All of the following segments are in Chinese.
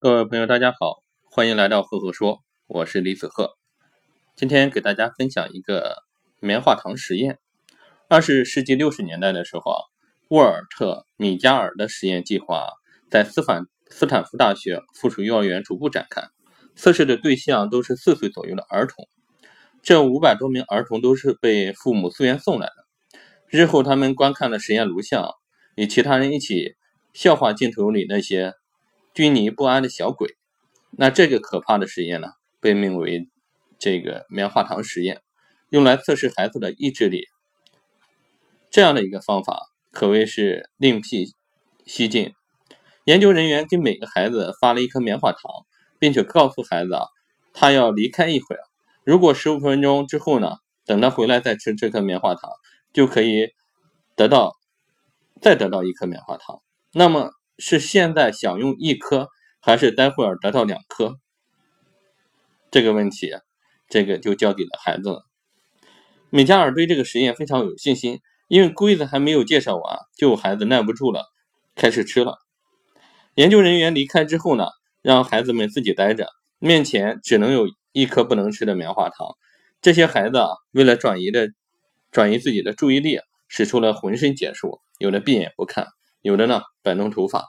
各位朋友，大家好，欢迎来到赫赫说，我是李子赫。今天给大家分享一个棉花糖实验。二十世纪六十年代的时候啊，沃尔特·米加尔的实验计划在斯坦斯坦福大学附属幼儿园逐步展开。测试的对象都是四岁左右的儿童。这五百多名儿童都是被父母自愿送来的。日后，他们观看了实验录像，与其他人一起笑话镜头里那些。拘泥不安的小鬼，那这个可怕的实验呢，被命为这个棉花糖实验，用来测试孩子的意志力。这样的一个方法可谓是另辟蹊径。研究人员给每个孩子发了一颗棉花糖，并且告诉孩子啊，他要离开一会儿，如果十五分钟之后呢，等他回来再吃这颗棉花糖，就可以得到再得到一颗棉花糖。那么。是现在想用一颗，还是待会儿得到两颗？这个问题，这个就交给了孩子了。米加尔对这个实验非常有信心，因为规则还没有介绍完，就有孩子耐不住了，开始吃了。研究人员离开之后呢，让孩子们自己待着，面前只能有一颗不能吃的棉花糖。这些孩子啊，为了转移的转移自己的注意力，使出了浑身解数，有的闭眼不看。有的呢摆弄头发，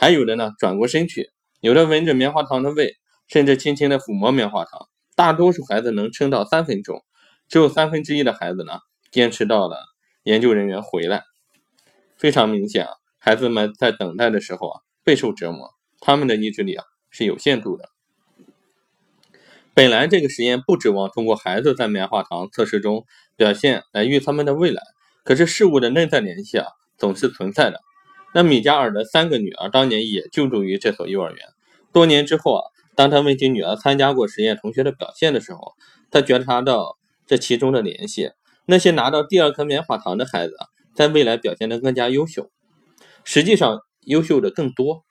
还有的呢转过身去，有的闻着棉花糖的味，甚至轻轻的抚摸棉花糖。大多数孩子能撑到三分钟，只有三分之一的孩子呢坚持到了研究人员回来。非常明显啊，孩子们在等待的时候啊备受折磨，他们的意志力啊是有限度的。本来这个实验不指望通过孩子在棉花糖测试中表现来预测他们的未来，可是事物的内在联系啊总是存在的。那米加尔的三个女儿当年也就读于这所幼儿园。多年之后啊，当他问起女儿参加过实验同学的表现的时候，他觉察到这其中的联系。那些拿到第二颗棉花糖的孩子，在未来表现得更加优秀，实际上优秀的更多。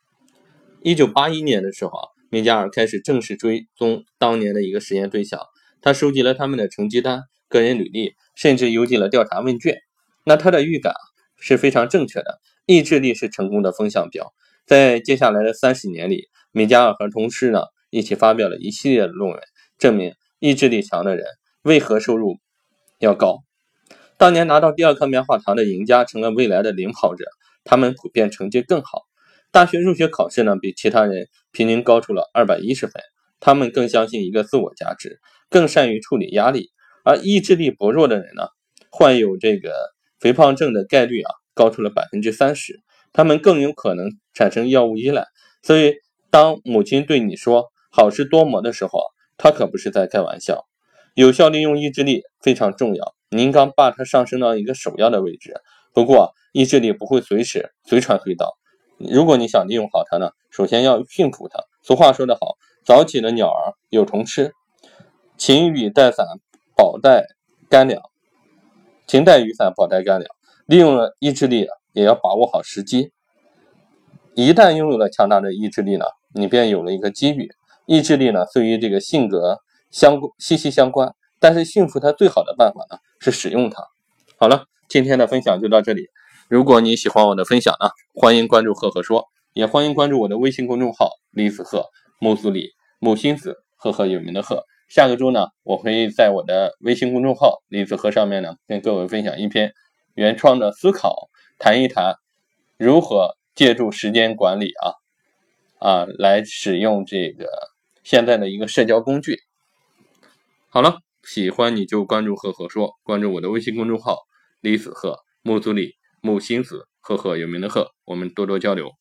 一九八一年的时候啊，米加尔开始正式追踪当年的一个实验对象，他收集了他们的成绩单、个人履历，甚至邮寄了调查问卷。那他的预感是非常正确的。意志力是成功的风向标。在接下来的三十年里，米加尔和同事呢一起发表了一系列的论文，证明意志力强的人为何收入要高。当年拿到第二颗棉花糖的赢家成了未来的领跑者，他们普遍成绩更好。大学入学考试呢比其他人平均高出了二百一十分。他们更相信一个自我价值，更善于处理压力。而意志力薄弱的人呢，患有这个肥胖症的概率啊。高出了百分之三十，他们更有可能产生药物依赖。所以，当母亲对你说“好事多磨”的时候，她可不是在开玩笑。有效利用意志力非常重要，您刚把它上升到一个首要的位置。不过，意志力不会随时随传随到。如果你想利用好它呢，首先要驯服它。俗话说得好：“早起的鸟儿有虫吃。”勤雨带伞，保带干粮。勤带雨伞，保带干粮。利用了意志力，也要把握好时机。一旦拥有了强大的意志力呢，你便有了一个机遇。意志力呢，虽与这个性格相息息相关，但是驯服它最好的办法呢，是使用它。好了，今天的分享就到这里。如果你喜欢我的分享呢，欢迎关注赫赫说，也欢迎关注我的微信公众号李子赫木子李木心子赫赫有名的赫。下个周呢，我会在我的微信公众号李子赫上面呢，跟各位分享一篇。原创的思考，谈一谈如何借助时间管理啊啊来使用这个现在的一个社交工具。好了，喜欢你就关注赫赫说，关注我的微信公众号李子赫木子李木星子赫赫有名的赫，我们多多交流。